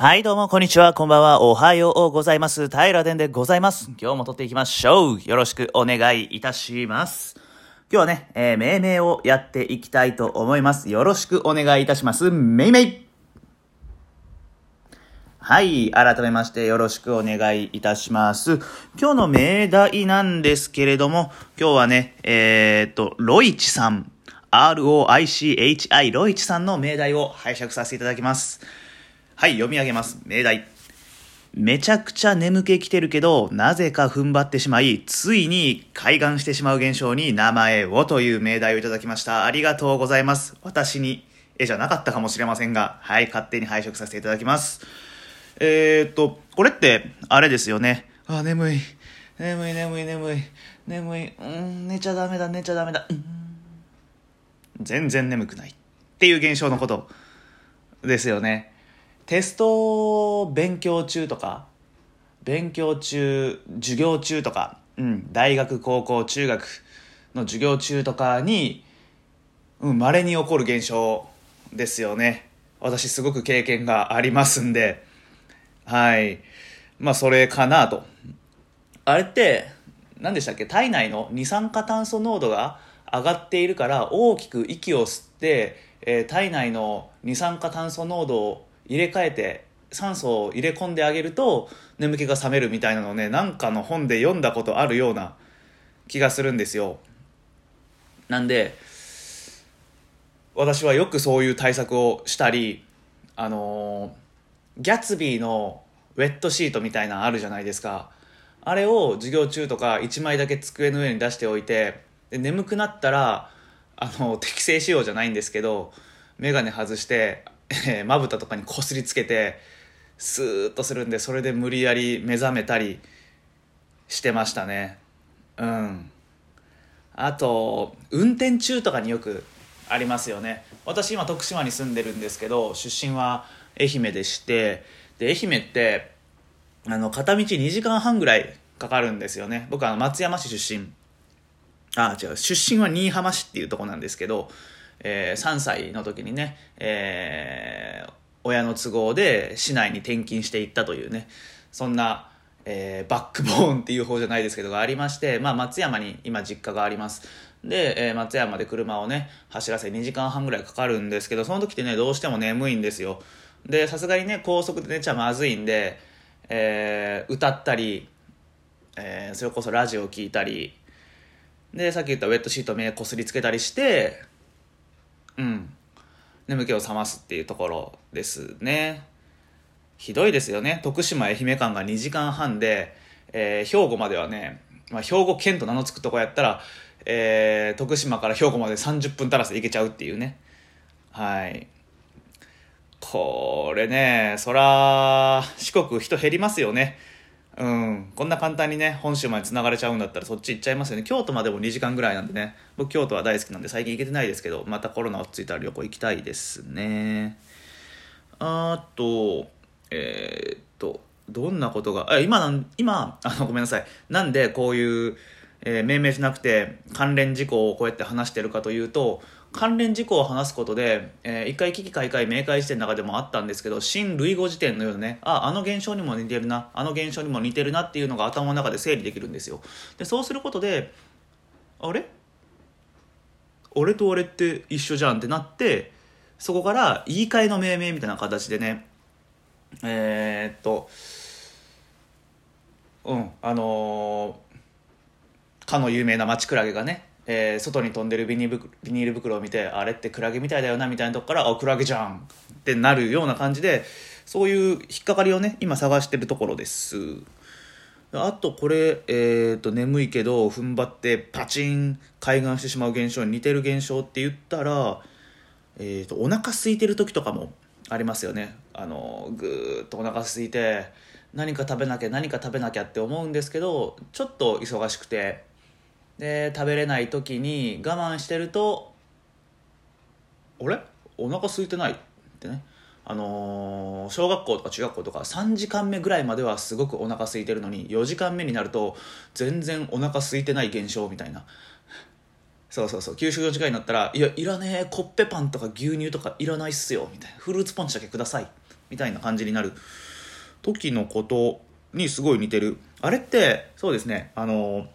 はい、どうも、こんにちは、こんばんは、おはようございます。平田でございます。今日も撮っていきましょう。よろしくお願いいたします。今日はね、えー、命名をやっていきたいと思います。よろしくお願いいたします。めいめいはい、改めましてよろしくお願いいたします。今日の命題なんですけれども、今日はね、えー、っと、ロイチさん、R-O-I-C-H-I、ロイチさんの命題を拝借させていただきます。はい、読み上げます。命題。めちゃくちゃ眠気きてるけど、なぜか踏ん張ってしまい、ついに開眼してしまう現象に名前をという命題をいただきました。ありがとうございます。私に絵じゃなかったかもしれませんが、はい、勝手に拝借させていただきます。えー、っと、これって、あれですよね。あ、眠い。眠い眠い眠い。眠い。うん、寝ちゃダメだ、寝ちゃダメだ。うん全然眠くない。っていう現象のことですよね。テスト勉強中とか、勉強中、授業中とか、うん、大学、高校、中学の授業中とかに、うん、稀に起こる現象ですよね。私すごく経験がありますんで、はい。まあ、それかなと。あれって、何でしたっけ？体内の二酸化炭素濃度が上がっているから大きく息を吸って、えー体内の二酸化炭素濃度を入れ替えて酸素を入れ込んであげると眠気が覚めるみたいなのをねなんかの本で読んだことあるような気がするんですよ。なんで私はよくそういう対策をしたりあのギャツビーのウェットシートみたいなのあるじゃないですか。あれを授業中とか1枚だけ机の上に出しておいてで眠くなったらあの適正使用じゃないんですけど眼鏡外してえーまぶたとかにこすりつけてスーッとするんでそれで無理やり目覚めたりしてましたね。うん。あと運転中とかによくありますよね。私今徳島に住んでるんですけど出身は愛媛でしてで愛媛ってあの片道2時間半ぐらいかかるんですよね。僕は松山市出身。あ違う出身は新居浜市っていうとこなんですけど、えー3歳の時にね、えー親の都合で市内に転勤していったというねそんな、えーバックボーンっていう方じゃないですけどがありまして、まあ、松山に今実家があります。で、えー松山で車をね走らせ2時間半ぐらいかかるんですけどその時ってねどうしても眠いんですよ。でさすがにね高速で寝ちゃまずいんで、えー歌ったり、えーそれこそラジオ聞いたりでさっき言ったウェットシート目こすりつけたりしてうん。眠気を覚ますっていうところですね。ひどいですよね。徳島愛媛間が2時間半で、えー兵庫まではね、まあ、兵庫県と名の付くとこやったら、えー徳島から兵庫まで30分足らずで行けちゃうっていうね。はい。これねそら四国人減りますよね。うん、こんな簡単にね本州まで繋がれちゃうんだったらそっち行っちゃいますよね。京都までも2時間ぐらいなんでね。僕京都は大好きなんで最近行けてないですけどまたコロナ落ち着いたら旅行行きたいですね。あとえーっとどんなことがあ今なん今あのごめんなさい。なんでこういう、えー命名しなくて関連事項をこうやって話してるかというと関連事項を話すことで、えー一回危機開会明快辞典の中でもあったんですけど新類語辞典のようなねああの現象にも似てるなあの現象にも似てるなっていうのが頭の中で整理できるんですよ。でそうすることであれ？俺と俺って一緒じゃんってなってそこから言い換えの命名みたいな形でねえーっとうんあのーかの有名な町クラゲがね、えー外に飛んでるビニール袋を見てあれってクラゲみたいだよなみたいなとこからあクラゲじゃんってなるような感じでそういう引っかかりをね今探してるところです。あとこれ、えー、と眠いけど踏ん張ってパチン開眼してしまう現象に似てる現象って言ったら、えー、とお腹空いてる時とかもありますよね。あのぐーっとお腹空いて何か食べなきゃ何か食べなきゃって思うんですけどちょっと忙しくてで食べれない時に我慢してると「あれ？お腹空いてない」ってね。あのー小学校とか中学校とか3時間目ぐらいまではすごくお腹空いてるのに4時間目になると全然お腹空いてない現象みたいな。そうそうそう。給食の時間になったら「いやいらねえ。コッペパンとか牛乳とかいらないっすよ」みたいな「フルーツポンチだけください」みたいな感じになる。時のことにすごい似てる。あれってそうですね。あの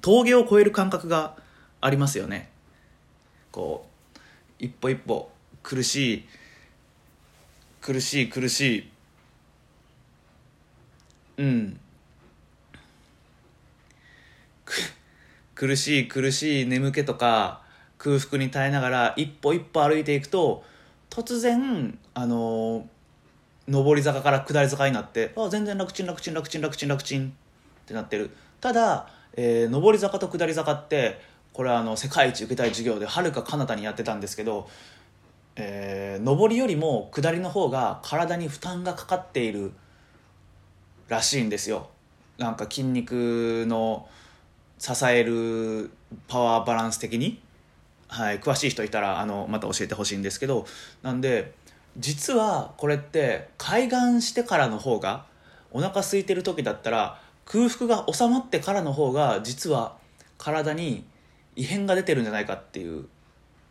峠を越える感覚がありますよね。こう一歩一歩苦しい苦しい苦しい。うん。苦しい苦しい眠気とか空腹に耐えながら一歩一歩歩いていくと突然あの上り坂から下り坂になってあ全然楽ちん楽ちん楽ちん楽ちん楽ちんってなってる。ただ、えー、上り坂と下り坂ってこれはあの世界一受けたい授業ではるか彼方にやってたんですけど、えー、上りよりも下りの方が体に負担がかかっているらしいんですよ。なんか筋肉の支えるパワーバランス的に、はい、詳しい人いたらあのまた教えてほしいんですけど。なんで実はこれって海岸してからの方がお腹空いてる時だったら空腹が収まってからの方が実は体に異変が出てるんじゃないかっていう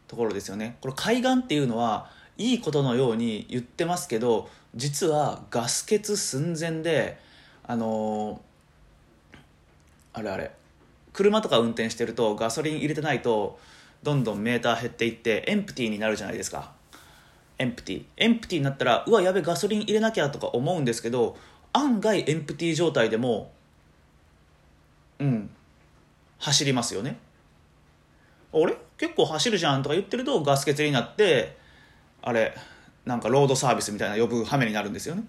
ところですよね。これ海岸っていうのはいいことのように言ってますけど実はガス欠寸前であのー、あれあれ車とか運転してるとガソリン入れてないとどんどんメーター減っていってエンプティーになるじゃないですか。エンプティー。エンプティーになったらうわやべガソリン入れなきゃとか思うんですけど案外エンプティー状態でもうん。走りますよね。あれ？結構走るじゃんとか言ってるとガス欠になってあれなんかロードサービスみたいな呼ぶ羽目になるんですよね。っ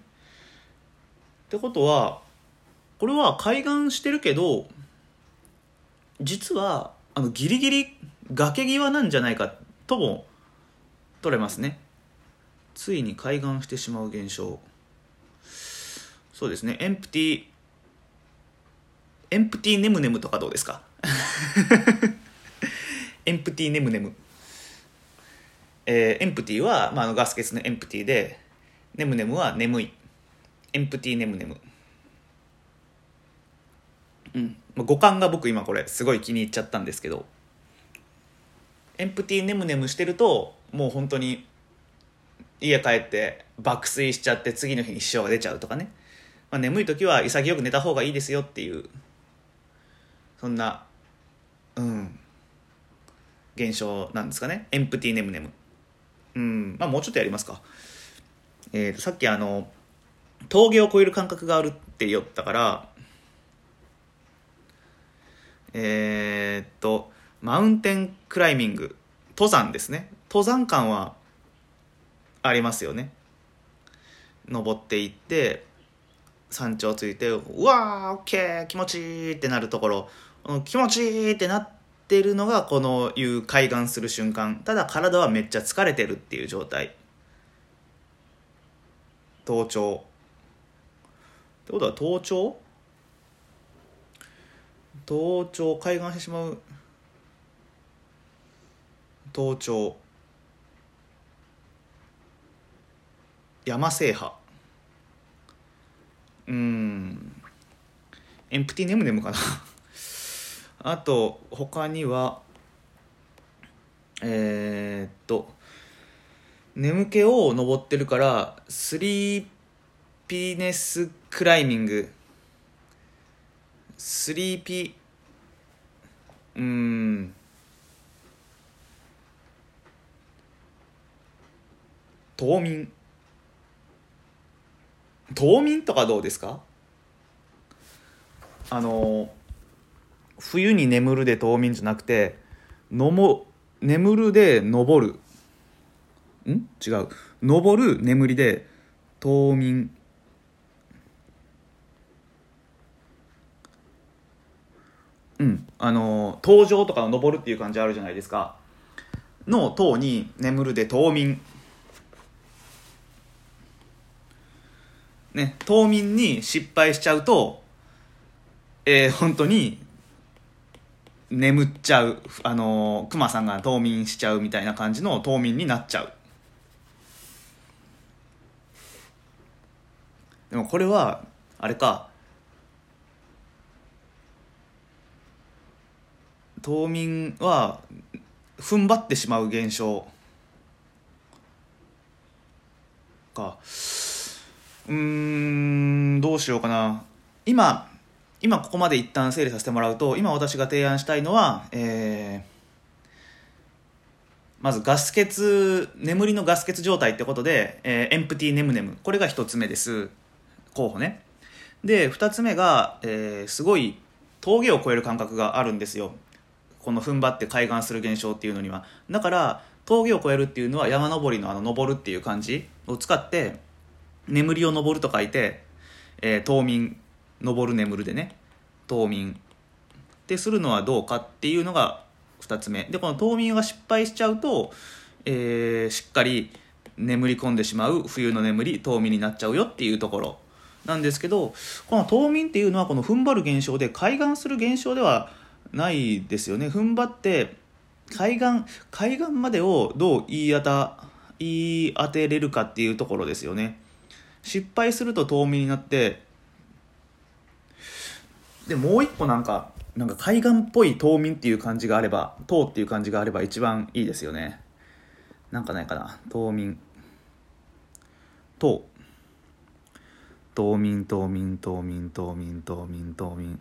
てことはこれは海岸してるけど実はあのギリギリ崖際なんじゃないかとも取れますね。ついに開眼してしまう現象。そうですね。エンプティエンプティネムネムとかどうですか？エンプティネムネム。えー、エンプティは、まあ、あのガス欠のエンプティでネムネムは眠い。エンプティネムネム。うん。五感が僕今これすごい気に入っちゃったんですけど。エンプティネムネムしてるともう本当に家帰って爆睡しちゃって次の日に支障が出ちゃうとかね、まあ、眠い時は潔く寝た方がいいですよっていうそんなうん。現象なんですかね。エンプティーネムネム。うん。まあもうちょっとやりますか。えーと、さっきあの峠を越える感覚があるって言ったからえー、っとマウンテンクライミング。登山ですね。登山感はありますよね。登っていって山頂ついてうわーオッケー気持ちいいってなるところ。気持ちいいってなってるのがこのいう開眼する瞬間。ただ体はめっちゃ疲れてるっていう状態。頭頂。ってことは頭頂？頭頂開眼してしまう。頭頂。山制覇。うん。 empty ネムネムかな。あと他にはえー、っと眠気を登ってるから sleepiness climbing。 sleepy うん。冬眠。冬眠とかどうですか？あの冬に眠るで冬眠じゃなくてのも眠るで登る。ん？違う。登る眠りで冬眠。うん。あの登場とかの登るっていう感じあるじゃないですか。の塔に眠るで冬眠。ね、冬眠に失敗しちゃうと、えー、本当に眠っちゃう、あのー、熊さんが冬眠しちゃうみたいな感じの冬眠になっちゃう。でもこれは、あれか、冬眠は踏ん張ってしまう現象か。うーんどうしようかな今今ここまで一旦整理させてもらうと今私が提案したいのはえーまずガス欠眠りのガス欠状態ってことで、えーエンプティネムネム。これが一つ目です。候補ね。で二つ目が、えーすごい峠を越える感覚があるんですよ。この踏ん張って開眼する現象っていうのには。だから峠を越えるっていうのは山登りのあの登るっていう感じを使って眠りを登ると書いて、えー冬眠登る眠るでね。冬眠ってするのはどうかっていうのが2つ目。でこの冬眠が失敗しちゃうと、えーしっかり眠り込んでしまう冬の眠り冬眠になっちゃうよっていうところ。なんですけどこの冬眠っていうのはこの踏ん張る現象で開眼する現象ではないですよね。踏ん張って海岸海岸までをどう言い当た言い当てれるかっていうところですよね。失敗すると冬眠になってでもう一個なんかなんか海岸っぽい冬眠っていう感じがあれば冬っていう感じがあれば一番いいですよね。なんかないかな。冬眠。冬。冬眠冬眠冬眠冬眠冬眠。冬眠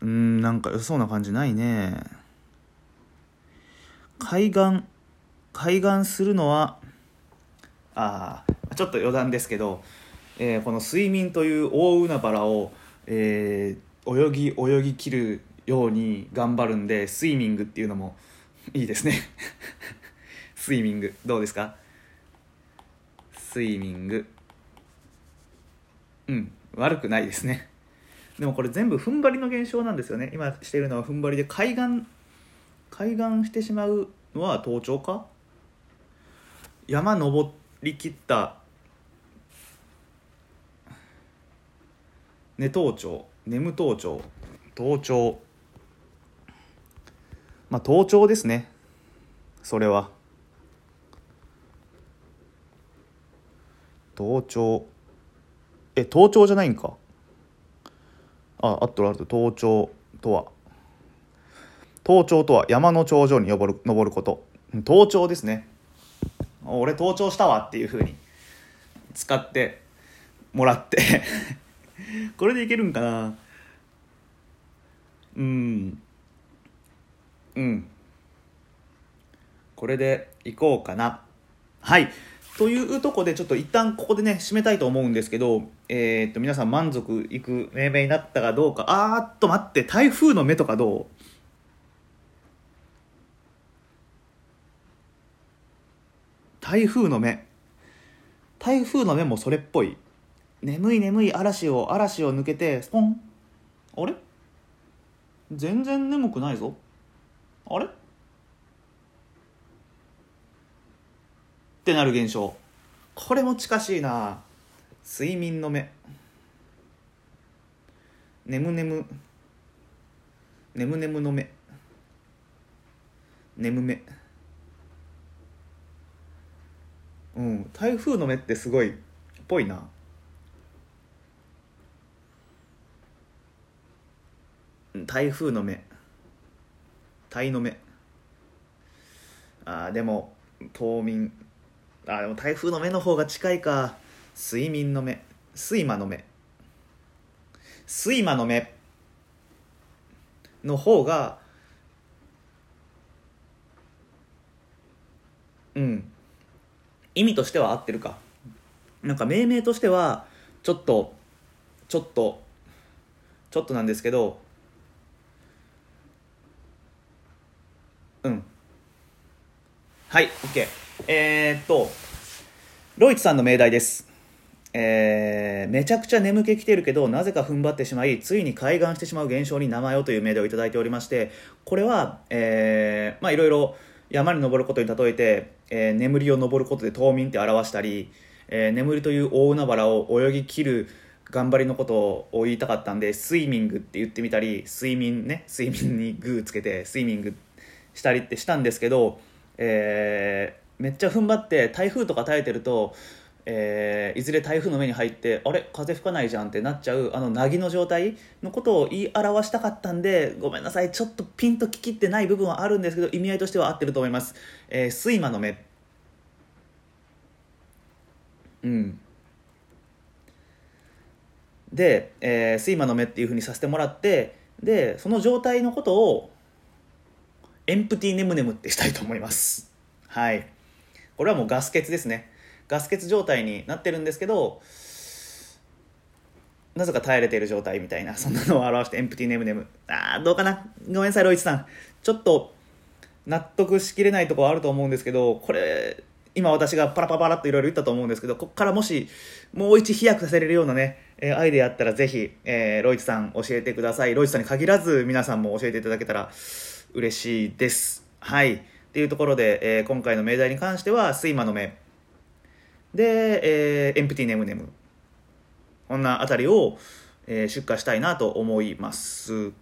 うんなんか良そうな感じないね。海岸海岸するのはああちょっと余談ですけど、えーこの睡眠という大海原を、えー泳ぎ泳ぎ切るように頑張るんでスイミングっていうのもいいですね。スイミング。どうですか？スイミング。うん。悪くないですね。でもこれ全部踏ん張りの現象なんですよね。今しているのは踏ん張りで海岸海岸してしまうのは盗聴か？山登りきった寝盗聴。眠盗聴。盗聴。まあ盗聴ですね。それは。盗聴。え盗聴じゃないんか。ああっとるあると。盗聴とは。登頂とは山の頂上に登る登ること。登頂ですね。俺登頂したわっていう風に使ってもらって。これでいけるんかな。うん。うん。これでいこうかな。はい。というとこでちょっと一旦ここでね締めたいと思うんですけどえーっと皆さん満足いく命名になったかどうか。あーっと待って台風の目とかどう？台風の目。台風の目もそれっぽい。眠い眠い嵐を嵐を抜けてスポン。あれ？全然眠くないぞ。あれ？ってなる現象。これも近しいな。睡眠の目。眠眠。眠眠の目。眠目。うん台風の目ってすごいっぽいなうん台風の目。台の目。あでも冬眠。あーでも台風の目の方が近いか。睡眠の目。睡魔の目。睡魔の目。の方がうん。意味としては合ってるか。なんか命名としてはちょっとちょっとちょっとなんですけどうん。はい OK えー、っとロイツさんの命題です。えーめちゃくちゃ眠気きてるけどなぜか踏ん張ってしまいついに開眼してしまう現象に名前をという命題をいただいておりましてこれはえーまあいろいろ山に登ることに例えて、えー眠りを登ることで冬眠って表したり、えー眠りという大海原を泳ぎ切る頑張りのことを言いたかったんでスイミングって言ってみたり睡眠ね睡眠にグーつけてスイミングしたりってしたんですけど、えーめっちゃ踏ん張って台風とか耐えてると、えーいずれ台風の目に入ってあれ？風吹かないじゃんってなっちゃうあの凪の状態のことを言い表したかったんでごめんなさいちょっとピンとききってない部分はあるんですけど意味合いとしては合ってると思います、えー、睡魔の目。うん。で、えー、睡魔の目っていうふうにさせてもらってでその状態のことをエンプティネムネムってしたいと思います。はい。これはもうガス欠ですね。ガス欠状態になってるんですけどなぜか耐えれている状態みたいなそんなのを表してエンプティネムネム。ああどうかな？ごめんなさいロイチさん。ちょっと納得しきれないところあると思うんですけどこれ今私がパラパラパラっといろいろ言ったと思うんですけどここからもしもう一飛躍させれるようなね、えアイデアあったらぜひ、えー、ロイチさん教えてください。ロイチさんに限らず皆さんも教えていただけたら嬉しいです。はい。っていうところで、えー、今回の命題に関しては睡魔の目。で、えー、エンプティネムネム。こんなあたりを、えー、出荷したいなと思います。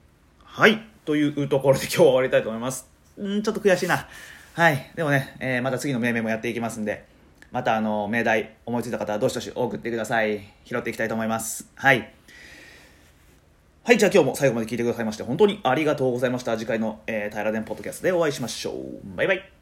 はい。というところで今日は終わりたいと思います。んちょっと悔しいな。はい。でもね、えー、また次の命名もやっていきますんでまたあの命題思いついた方はどしどし送ってください。拾っていきたいと思います。はい。はいじゃあ今日も最後まで聞いてくださいまして本当にありがとうございました。次回の、えー、平田ポッドキャストでお会いしましょう。バイバイ。